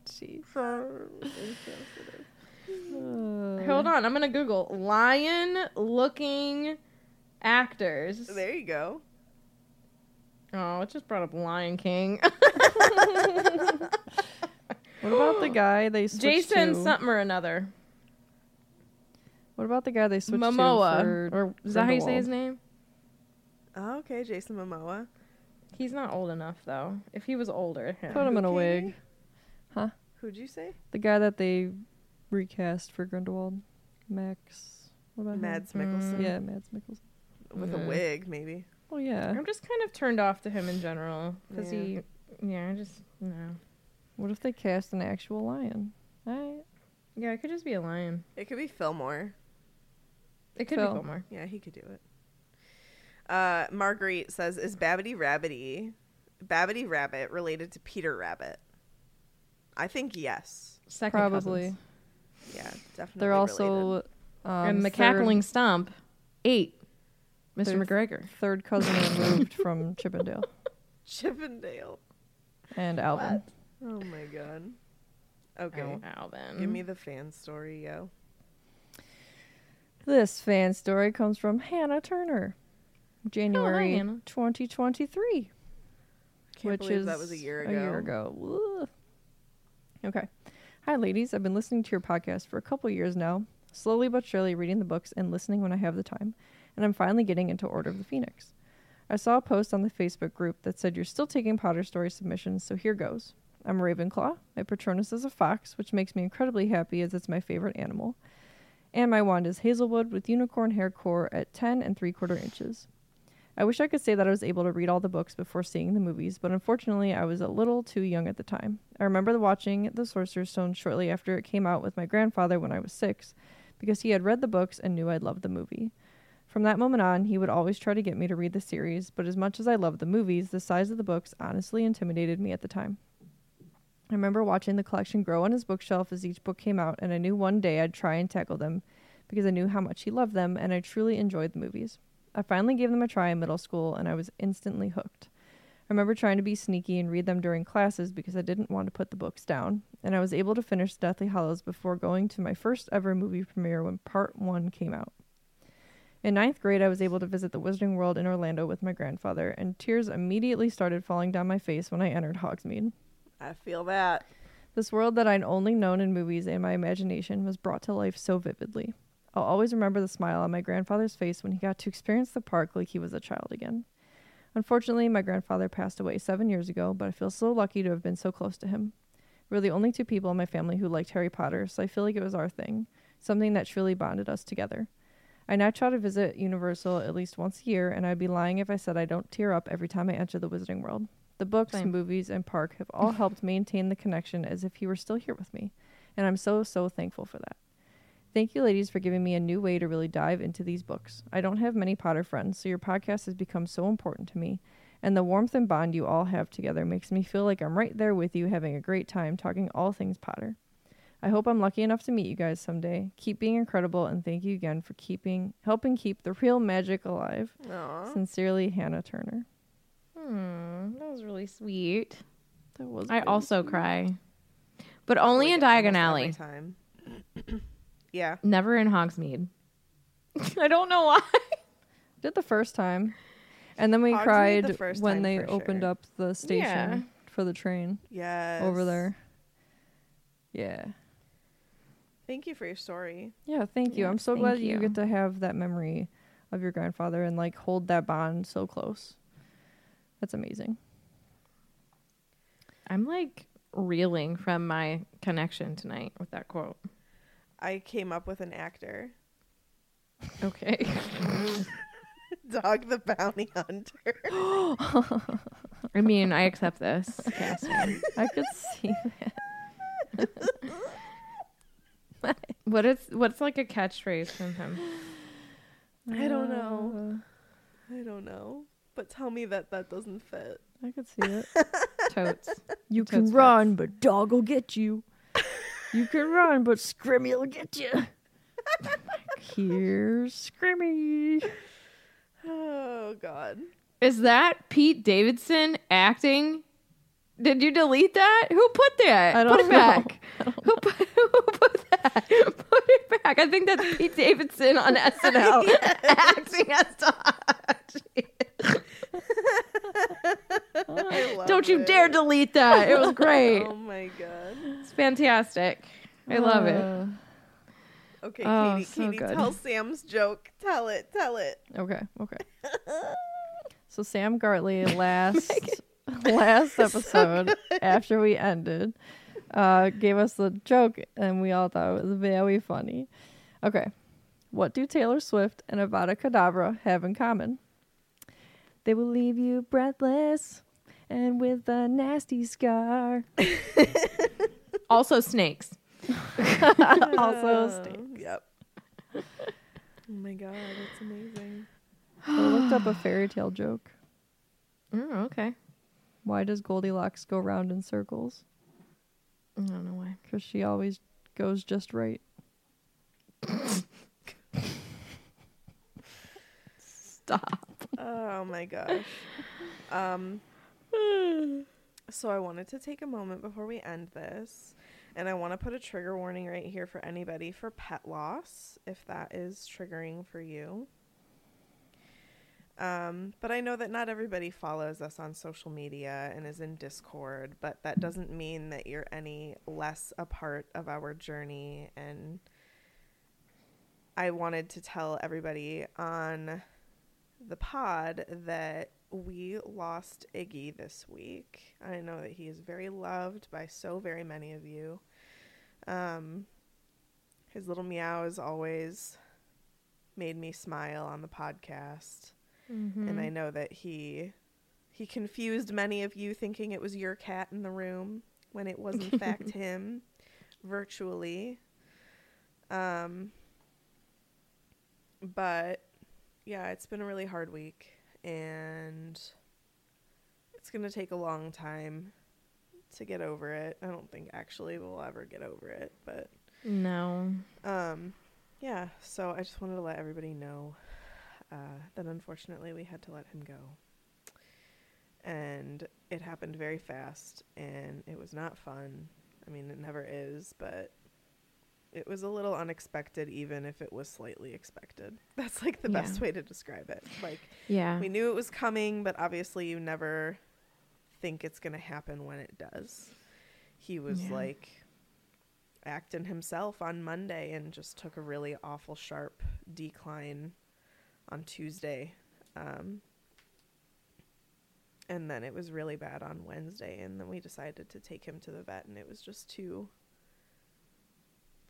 Speaker 4: Jeez.
Speaker 3: Hold on, I'm gonna Google lion-looking actors.
Speaker 1: There you go.
Speaker 3: Oh, it just brought up Lion King.
Speaker 4: What about the guy they switched
Speaker 3: Jason
Speaker 4: to?
Speaker 3: something or another.
Speaker 4: What about the guy they switched
Speaker 3: Momoa,
Speaker 4: to for
Speaker 3: or is that how you say his name?
Speaker 1: Oh, okay, Jason Momoa.
Speaker 3: He's not old enough though. If he was older, yeah.
Speaker 4: Put him in a wig.
Speaker 1: huh? Who'd you say?
Speaker 4: The guy that they recast for Grindelwald, Max. What about him?
Speaker 1: Mads Mikkelsen.
Speaker 4: Yeah, Mads Mikkelsen.
Speaker 1: With a
Speaker 3: Mm.
Speaker 1: wig, maybe.
Speaker 4: Oh yeah.
Speaker 3: I'm just kind of turned off to him in general because
Speaker 1: Yeah.
Speaker 3: he, yeah, I just no.
Speaker 4: What if they cast an actual lion? I
Speaker 3: Yeah, it could just be a lion.
Speaker 1: It could be Fillmore.
Speaker 3: It could
Speaker 4: Phil.
Speaker 3: be Fillmore.
Speaker 1: Yeah, he could do it. Uh, Marguerite says, "Is Babbitty Rabbitty, Babbitty Rabbit related to Peter Rabbit?" I think yes.
Speaker 3: Second
Speaker 4: probably.
Speaker 3: cousins.
Speaker 1: Yeah, definitely.
Speaker 4: They're also um,
Speaker 3: and
Speaker 4: third-
Speaker 3: McCackling Stump, eight. Mr.
Speaker 4: They're
Speaker 3: McGregor.
Speaker 4: third cousin removed from Chippendale
Speaker 1: Chippendale.
Speaker 4: and Alvin.
Speaker 1: Oh my god. Okay,
Speaker 3: Oh, Alvin.
Speaker 1: give me the fan story, yo.
Speaker 4: This fan story comes from Hannah Turner, January
Speaker 3: Hannah.
Speaker 4: 2023,
Speaker 1: Can't
Speaker 4: which
Speaker 1: believe
Speaker 4: is
Speaker 1: that was a year ago.
Speaker 4: A year ago. Woo. Okay. Hi, ladies. I've been listening to your podcast for a couple years now, slowly but surely reading the books and listening when I have the time, and I'm finally getting into Order of the Phoenix. I saw a post on the Facebook group that said you're still taking Potter Story submissions, so here goes. I'm Ravenclaw. My Patronus is a fox, which makes me incredibly happy as it's my favorite animal. And my wand is Hazelwood with unicorn hair core at 10 and 3 quarter inches. I wish I could say that I was able to read all the books before seeing the movies, but unfortunately, I was a little too young at the time. I remember watching The Sorcerer's Stone shortly after it came out with my grandfather when I was six, because he had read the books and knew I loved the movie. From that moment on, he would always try to get me to read the series, but as much as I loved the movies, the size of the books honestly intimidated me at the time. I remember watching the collection grow on his bookshelf as each book came out, and I knew one day I'd try and tackle them because I knew how much he loved them and I truly enjoyed the movies. I finally gave them a try in middle school and I was instantly hooked. I remember trying to be sneaky and read them during classes because I didn't want to put the books down, and I was able to finish Deathly Hallows before going to my first ever movie premiere when part one came out. In ninth grade, I was able to visit the Wizarding World in Orlando with my grandfather, and tears immediately started falling down my face when I entered Hogsmeade.
Speaker 1: I feel that.
Speaker 4: This world that I'd only known in movies and my imagination was brought to life so vividly. I'll always remember the smile on my grandfather's face when he got to experience the park like he was a child again. Unfortunately, my grandfather passed away seven years ago, but I feel so lucky to have been so close to him. We're the only two people in my family who liked Harry Potter, so I feel like it was our thing, something that truly bonded us together. I now try to visit Universal at least once a year, and I'd be lying if I said I don't tear up every time I enter the Wizarding World. The books,
Speaker 3: Same.
Speaker 4: movies, and park have all helped maintain the connection as if he were still here with me, and I'm so, so thankful for that. Thank you, ladies, for giving me a new way to really dive into these books. I don't have many Potter friends, so your podcast has become so important to me, and the warmth and bond you all have together makes me feel like I'm right there with you having a great time talking all things Potter. I hope I'm lucky enough to meet you guys someday. Keep being incredible, and thank you again for keeping helping keep the real magic alive.
Speaker 1: Aw.
Speaker 4: Sincerely, Hannah Turner.
Speaker 3: Hmm, that was really sweet.
Speaker 4: That was.
Speaker 3: I
Speaker 4: really
Speaker 3: also
Speaker 4: sweet.
Speaker 3: cry, but only
Speaker 1: Like
Speaker 3: in Diagon Alley,
Speaker 1: every Time. yeah.
Speaker 3: never in Hogsmeade. I don't know why.
Speaker 4: Did the first time, and then we
Speaker 1: Hogsmeade the
Speaker 4: cried
Speaker 1: first
Speaker 4: when
Speaker 1: time
Speaker 4: they
Speaker 1: for
Speaker 4: opened
Speaker 1: sure.
Speaker 4: up the station
Speaker 3: Yeah.
Speaker 4: for the train
Speaker 1: Yes.
Speaker 4: over there. Yeah.
Speaker 1: Thank you for your story.
Speaker 4: Yeah, thank you. I'm so
Speaker 3: thank
Speaker 4: glad you
Speaker 3: you.
Speaker 4: get to have that memory of your grandfather and like hold that bond so close. That's amazing.
Speaker 3: I'm like reeling from my connection tonight with that quote.
Speaker 1: I came up with an actor.
Speaker 3: Okay.
Speaker 1: Dog the Bounty Hunter.
Speaker 3: I mean, I accept this casting.
Speaker 4: I could see that.
Speaker 3: What is what's like a catchphrase from him?
Speaker 1: I don't know. I don't know. But tell me that that doesn't fit.
Speaker 4: I could see it.
Speaker 3: Totes.
Speaker 4: You
Speaker 3: Totes
Speaker 4: can run, but dog will get you. You can run, but Scrimmy will get you. Here's Scrimmy.
Speaker 1: Oh God.
Speaker 3: Is that Pete Davidson acting? Did you delete that? Who put that?
Speaker 4: I don't
Speaker 3: put it
Speaker 4: know.
Speaker 3: back. Who put, who put that? Put it back. I think that's Pete Davidson on SNL acting as Tahachi. Don't you
Speaker 1: it.
Speaker 3: dare delete that. It was great.
Speaker 1: Oh my God.
Speaker 3: It's fantastic. I love it.
Speaker 1: Okay,
Speaker 4: Oh,
Speaker 1: Katie,
Speaker 4: so
Speaker 1: Katie,
Speaker 4: good.
Speaker 1: tell Sam's joke. Tell it. Tell it.
Speaker 4: Okay, okay. so Sam Gartley last last episode after we ended uh gave us the joke and we all thought it was very funny. Okay. What do Taylor Swift and Avada Kedavra have in common? They will leave you breathless and with a nasty scar.
Speaker 3: Also snakes.
Speaker 4: also stink.
Speaker 1: Yep. oh my God, that's amazing.
Speaker 4: I looked up a fairy tale joke.
Speaker 3: Oh, okay.
Speaker 4: Why does Goldilocks go round in circles?
Speaker 3: I don't know why.
Speaker 4: Because she always goes just right.
Speaker 3: Stop.
Speaker 1: Oh my gosh. Um so I wanted to take a moment before we end this and I want to put a trigger warning right here for anybody for pet loss if that is triggering for you. Um, but I know that not everybody follows us on social media and is in Discord, but that doesn't mean that you're any less a part of our journey. And I wanted to tell everybody on the pod that we lost Iggy this week. I know that he is very loved by so very many of you. Um, his little meow has always made me smile on the podcast, and I know that he he confused many of you thinking it was your cat in the room when it was in fact him virtually. Um, but yeah, it's been a really hard week and it's going to take a long time to get over it. I don't think actually we'll ever get over it, but
Speaker 3: No.
Speaker 1: um yeah, so I just wanted to let everybody know uh, that unfortunately we had to let him go. And it happened very fast and it was not fun. I mean, it never is, but it was a little unexpected even if it was slightly expected. That's like the best way to describe it. Like
Speaker 3: Yeah.
Speaker 1: we knew it was coming, but obviously you never think it's going to happen when it does. He was
Speaker 3: Yeah.
Speaker 1: like acting himself on Monday and just took a really awful sharp decline on Tuesday. Um, and then it was really bad on Wednesday and then we decided to take him to the vet and it was just too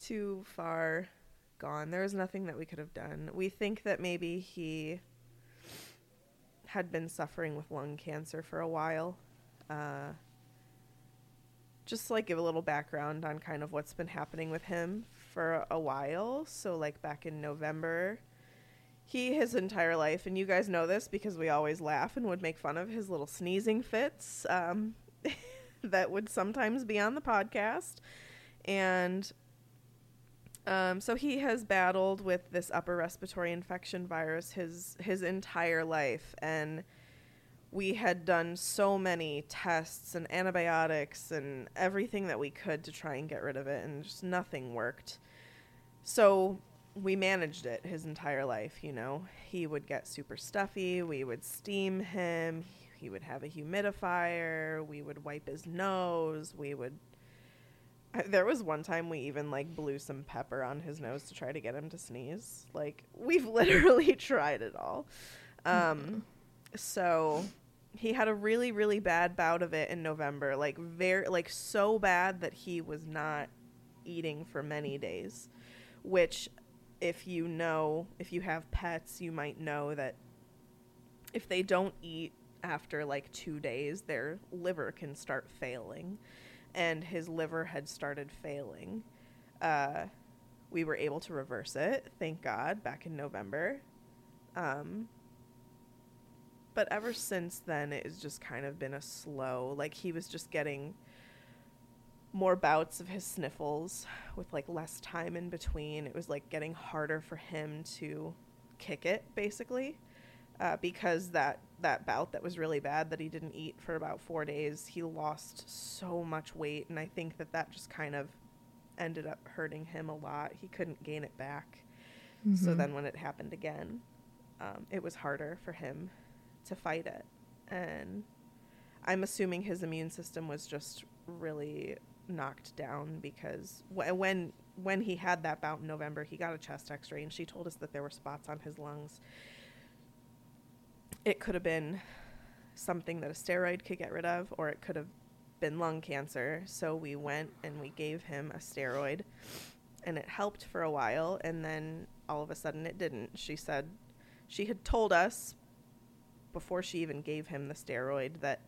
Speaker 1: too far gone. There was nothing that we could have done. We think that maybe he had been suffering with lung cancer for a while. Uh, just like give a little background on kind of what's been happening with him for a while. So, like back in November, he his entire life, and you guys know this because we always laugh and would make fun of his little sneezing fits um, that would sometimes be on the podcast. And um, so he has battled with this upper respiratory infection virus his his entire life, and we had done so many tests and antibiotics and everything that we could to try and get rid of it, and just nothing worked. So we managed it his entire life. You know, he would get super stuffy. We would steam him. He would have a humidifier. We would wipe his nose. We would There was one time we even like blew some pepper on his nose to try to get him to sneeze. Like we've literally tried it all. Um so he had a really really bad bout of it in November, like very like so bad that he was not eating for many days, which if you know, if you have pets, you might know that if they don't eat after like 2 days, their liver can start failing and his liver had started failing. Uh, we were able to reverse it, thank God, back in November. Um, but ever since then, it has just kind of been a slow. Like he was just getting more bouts of his sniffles with like less time in between. It was like getting harder for him to kick it, basically, uh, because that that bout that was really bad that he didn't eat for about four days, he lost so much weight, and I think that that just kind of ended up hurting him a lot. He couldn't gain it back. So then when it happened again, um, it was harder for him to fight it. And I'm assuming his immune system was just really knocked down because wh- when when he had that bout in November, he got a chest X-ray, and she told us that there were spots on his lungs. It could have been something that a steroid could get rid of, or it could have been lung cancer. So we went and we gave him a steroid, and it helped for a while, and then all of a sudden it didn't. She said she had told us before she even gave him the steroid that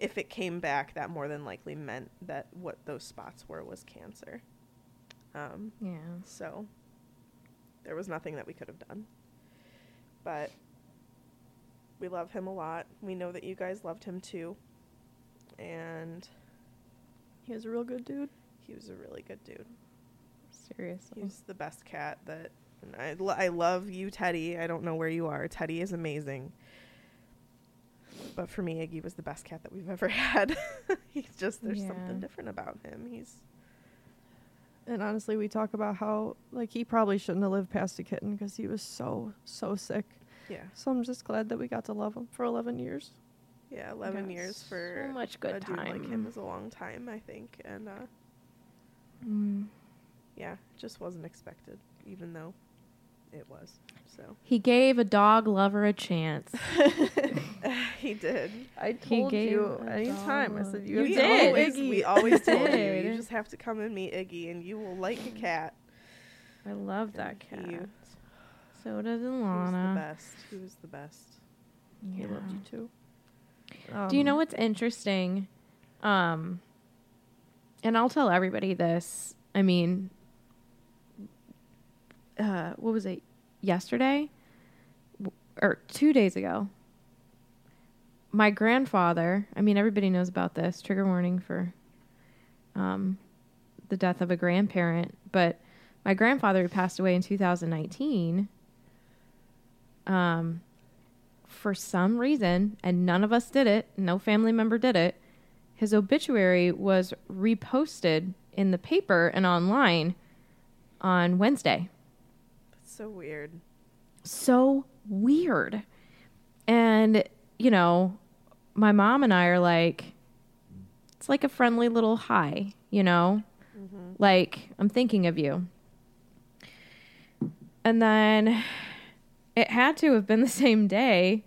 Speaker 1: if it came back, that more than likely meant that what those spots were was cancer. Um,
Speaker 3: Yeah.
Speaker 1: so there was nothing that we could have done. But we love him a lot. We know that you guys loved him too. And
Speaker 4: He was a real good dude.
Speaker 1: he was a really good dude.
Speaker 3: Seriously.
Speaker 1: He's the best cat that. And I, lo- I love you, Teddy. I don't know where you are. Teddy is amazing. But for me, Iggy was the best cat that we've ever had. He's just, there's
Speaker 3: Yeah.
Speaker 1: something different about him. He's,
Speaker 4: And honestly, we talk about how like he probably shouldn't have lived past a kitten because he was so so sick.
Speaker 1: Yeah.
Speaker 4: So I'm just glad that we got to love him for 11 years.
Speaker 1: Yeah, 11
Speaker 3: Got
Speaker 1: years for
Speaker 3: so much good
Speaker 1: a dude like him is a long time, I think. And, uh,
Speaker 3: Mm.
Speaker 1: yeah, just wasn't expected, even though it was. So
Speaker 3: He gave a dog lover a chance.
Speaker 1: he did.
Speaker 4: I
Speaker 3: He
Speaker 4: told
Speaker 3: gave
Speaker 4: you
Speaker 3: a
Speaker 4: anytime. I said you,
Speaker 3: You
Speaker 4: have
Speaker 1: we
Speaker 4: to
Speaker 3: did.
Speaker 1: always,
Speaker 4: Iggy.
Speaker 1: we always told you. You just have to come and meet Iggy, and you will like a cat.
Speaker 3: I love that
Speaker 1: And
Speaker 3: cat.
Speaker 1: He,
Speaker 3: So does
Speaker 1: he was the best. He was the best.
Speaker 4: He loved you too.
Speaker 3: Do you know
Speaker 4: Um,
Speaker 3: what's interesting? Um, and I'll tell everybody this. I mean, uh, what was it? Yesterday W- or two days ago? My grandfather. I mean, everybody knows about this. Trigger warning for um, the death of a grandparent. But my grandfather who passed away in 2019. Um, for some reason, and none of us did it, no family member did it, his obituary was reposted in the paper and online on Wednesday.
Speaker 1: That's so weird.
Speaker 3: So weird. And, you know, my mom and I are like, it's like a friendly little hi, you know? Like, I'm thinking of you. And then it had to have been the same day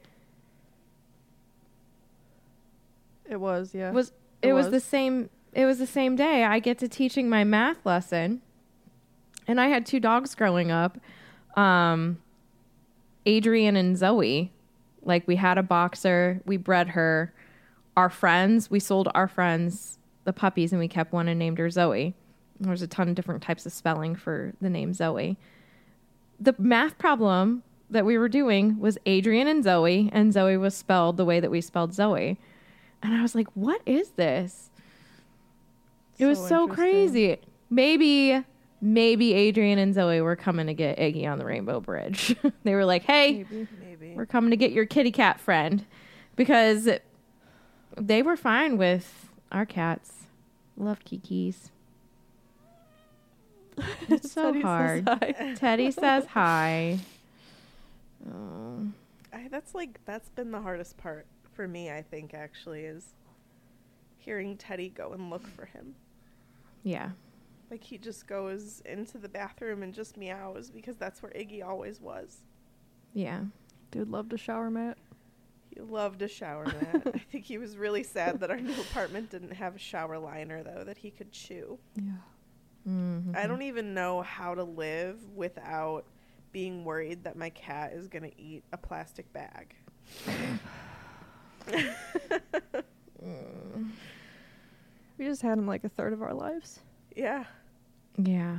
Speaker 4: It was, yeah.
Speaker 3: was
Speaker 4: It
Speaker 3: it was.
Speaker 4: was.
Speaker 3: the same it was the same day I get to teaching my math lesson. And I had two dogs growing up. Um Adrian and Zoe. Like we had a boxer, we bred her. Our friends, we sold our friends the puppies and we kept one and named her Zoe. There's a ton of different types of spelling for the name Zoe. The math problem that we were doing was Adrian and Zoe, and Zoe was spelled the way that we spelled Zoe. And I was like, what is this? It was
Speaker 4: So
Speaker 3: so crazy. Maybe, maybe Adrian and Zoe were coming to get Iggy on the Rainbow Bridge. they were like, hey,
Speaker 4: Maybe.
Speaker 1: Maybe.
Speaker 3: we're coming to get your kitty cat friend. Because they were fine with our cats. Love Kiki's. It's so
Speaker 4: Teddy says
Speaker 3: hard.
Speaker 4: hi.
Speaker 3: Teddy says hi. Oh.
Speaker 1: I, that's like that's been the hardest part for me. I think actually is hearing Teddy go and look for him.
Speaker 3: Yeah.
Speaker 1: Like he just goes into the bathroom and just meows because that's where Iggy always was.
Speaker 3: Yeah.
Speaker 4: Dude loved a shower mat.
Speaker 1: He loved a shower mat. I think he was really sad that our new apartment didn't have a shower liner though that he could chew.
Speaker 4: Yeah.
Speaker 3: Mhm.
Speaker 1: I don't even know how to live without being worried that my cat is going to eat a plastic bag.
Speaker 4: We just had him like a third of our lives.
Speaker 1: Yeah,
Speaker 3: Yeah.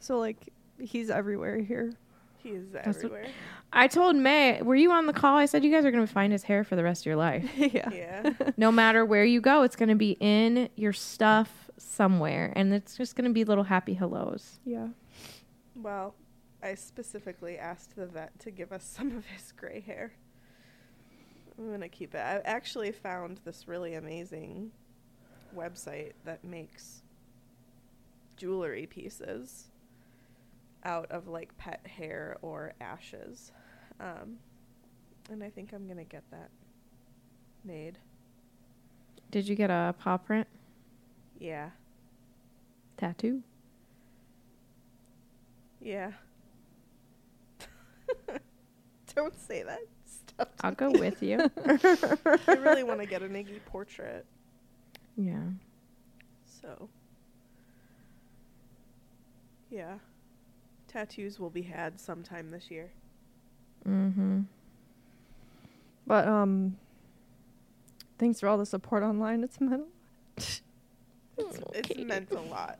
Speaker 4: So like he's everywhere here.
Speaker 1: he is
Speaker 3: what-
Speaker 1: everywhere.
Speaker 3: I told May, were you on the call? I said you guys are going to find his hair for the rest of your life.
Speaker 4: yeah.
Speaker 1: Yeah.
Speaker 3: no matter where you go, it's going to be in your stuff somewhere. And it's just going to be little happy hellos.
Speaker 4: Yeah.
Speaker 1: well, I specifically asked the vet to give us some of his gray hair. I'm gonna keep it. I actually found this really amazing website that makes jewelry pieces out of like pet hair or ashes. Um, and I think I'm gonna get that made.
Speaker 3: Did you get a paw print
Speaker 1: Yeah.
Speaker 3: tattoo?
Speaker 1: Yeah. Don't say that stuff.
Speaker 3: I'll go
Speaker 1: me.
Speaker 3: with you.
Speaker 1: I really want to get an Iggy portrait.
Speaker 3: yeah.
Speaker 1: So, yeah. Tattoos will be had sometime this year.
Speaker 3: Mm-hmm.
Speaker 4: But um thanks for all the support online. It's meant
Speaker 1: It's, it's meant a lot.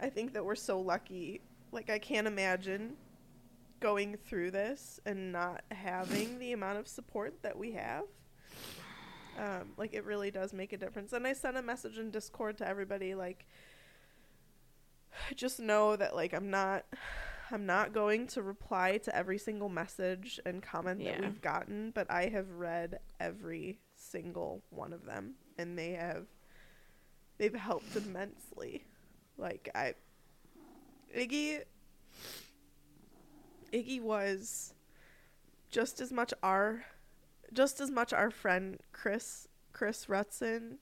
Speaker 1: I think that we're so lucky. Like, I can't imagine going through this and not having the amount of support that we have. Um, like, it really does make a difference. And I sent a message in Discord to everybody, like, just know that, like, I'm not. I'm not going to reply to every single message and comment that we've gotten, but I have read every single one of them and they have they've helped immensely. Like I Iggy Iggy was just as much our just as much our friend Chris Chris Rutson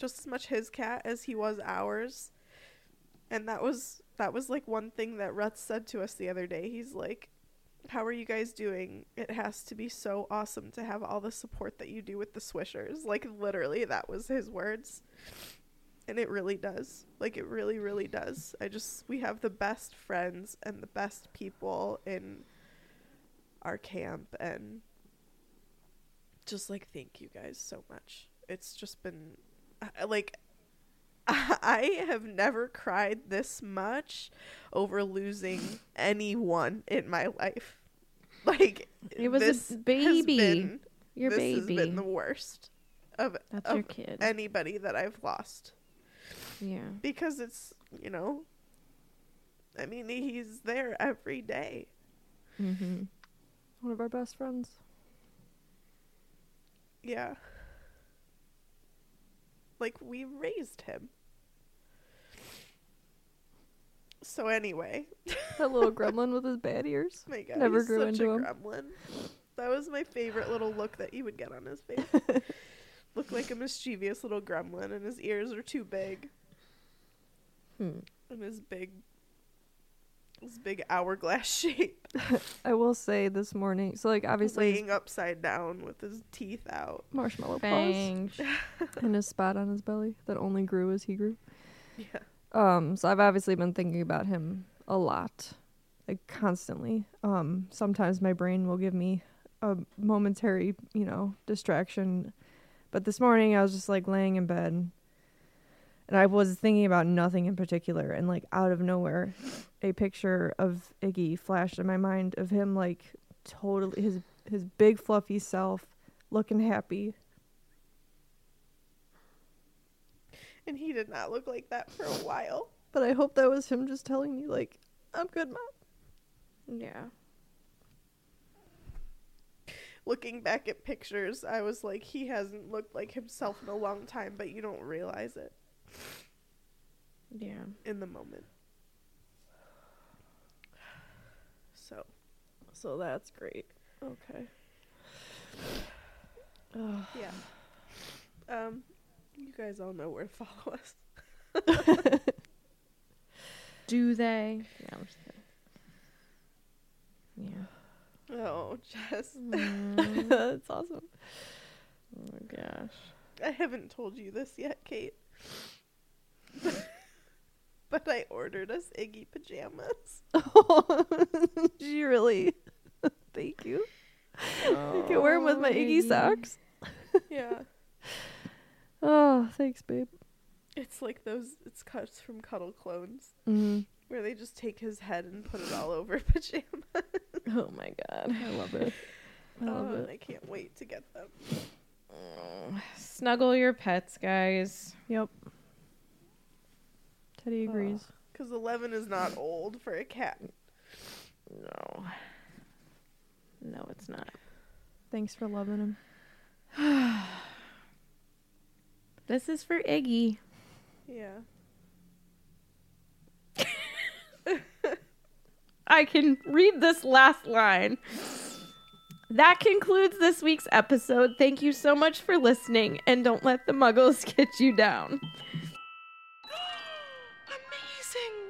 Speaker 1: just as much his cat as he was ours. And that was that was like one thing that Rutz said to us the other day. He's like, How are you guys doing? It has to be so awesome to have all the support that you do with the swishers. Like literally that was his words. And it really does. Like it really, really does. I just we have the best friends and the best people in our camp and just like thank you guys so much. It's just been uh, like I have never cried this much over losing anyone in my life. Like
Speaker 3: It was a baby.
Speaker 1: been-
Speaker 3: Your
Speaker 1: this
Speaker 3: baby.
Speaker 1: has been the worst of
Speaker 3: That's
Speaker 1: of
Speaker 3: your kid.
Speaker 1: anybody that I've lost
Speaker 3: yeah.
Speaker 1: because it's you know. I mean, he's there every day.
Speaker 3: Mm-hmm.
Speaker 4: one of our best friends.
Speaker 1: Yeah. Like we raised him. So anyway,
Speaker 4: That little gremlin with his bad ears.
Speaker 1: my God,
Speaker 4: Never
Speaker 1: he's
Speaker 4: grew
Speaker 1: such
Speaker 4: into
Speaker 1: a
Speaker 4: him.
Speaker 1: gremlin. That was my favorite little look that he would get on his face. Looked like a mischievous little gremlin, and his ears are too big,
Speaker 3: Hmm.
Speaker 1: and his big, his big hourglass shape,
Speaker 4: I will say this morning. So like obviously his
Speaker 1: laying upside down with his teeth out.
Speaker 4: marshmallow paws and a spot on his belly that only grew as he grew.
Speaker 1: Yeah.
Speaker 4: Um, so I've obviously been thinking about him a lot, like constantly. Um, sometimes my brain will give me a momentary, you know, distraction. But this morning I was just like laying in bed and I was thinking about nothing in particular and like out of nowhere a picture of Iggy flashed in my mind of him like totally his his big fluffy self looking happy.
Speaker 1: And he did not look like that for a while.
Speaker 4: But I hope that was him just telling me like I'm good, mom.
Speaker 3: Yeah.
Speaker 1: looking back at pictures, I was like, he hasn't looked like himself in a long time, but you don't realize it
Speaker 3: Yeah.
Speaker 1: in the moment. So,
Speaker 4: So that's great. Okay.
Speaker 1: yeah. Um, you guys all know where to follow us.
Speaker 3: Do they? Yeah. Yeah.
Speaker 1: Oh, Jess,
Speaker 4: that's awesome.
Speaker 3: Oh my gosh.
Speaker 1: I haven't told you this yet, Kate. but I ordered us Iggy pajamas.
Speaker 4: Did you really? Thank you. I can wear them with my Iggy
Speaker 3: Iggy.
Speaker 4: socks.
Speaker 1: Yeah.
Speaker 4: Oh, thanks, babe.
Speaker 1: It's like those. It's cuts from Cuddle Clones
Speaker 4: Mm,
Speaker 1: where they just take his head and put it all over pajamas.
Speaker 3: Oh my god.
Speaker 4: I love it. I love
Speaker 1: oh,
Speaker 4: it.
Speaker 1: and I can't wait to get them.
Speaker 3: Snuggle your pets, guys.
Speaker 4: Yep. Teddy agrees.
Speaker 1: Because 11 is not old for a cat.
Speaker 3: No. No, it's not.
Speaker 4: Thanks for loving him.
Speaker 3: This is for Iggy.
Speaker 1: Yeah.
Speaker 3: I can read this last line. That concludes this week's episode. Thank you so much for listening, and don't let the muggles get you down.
Speaker 1: Amazing!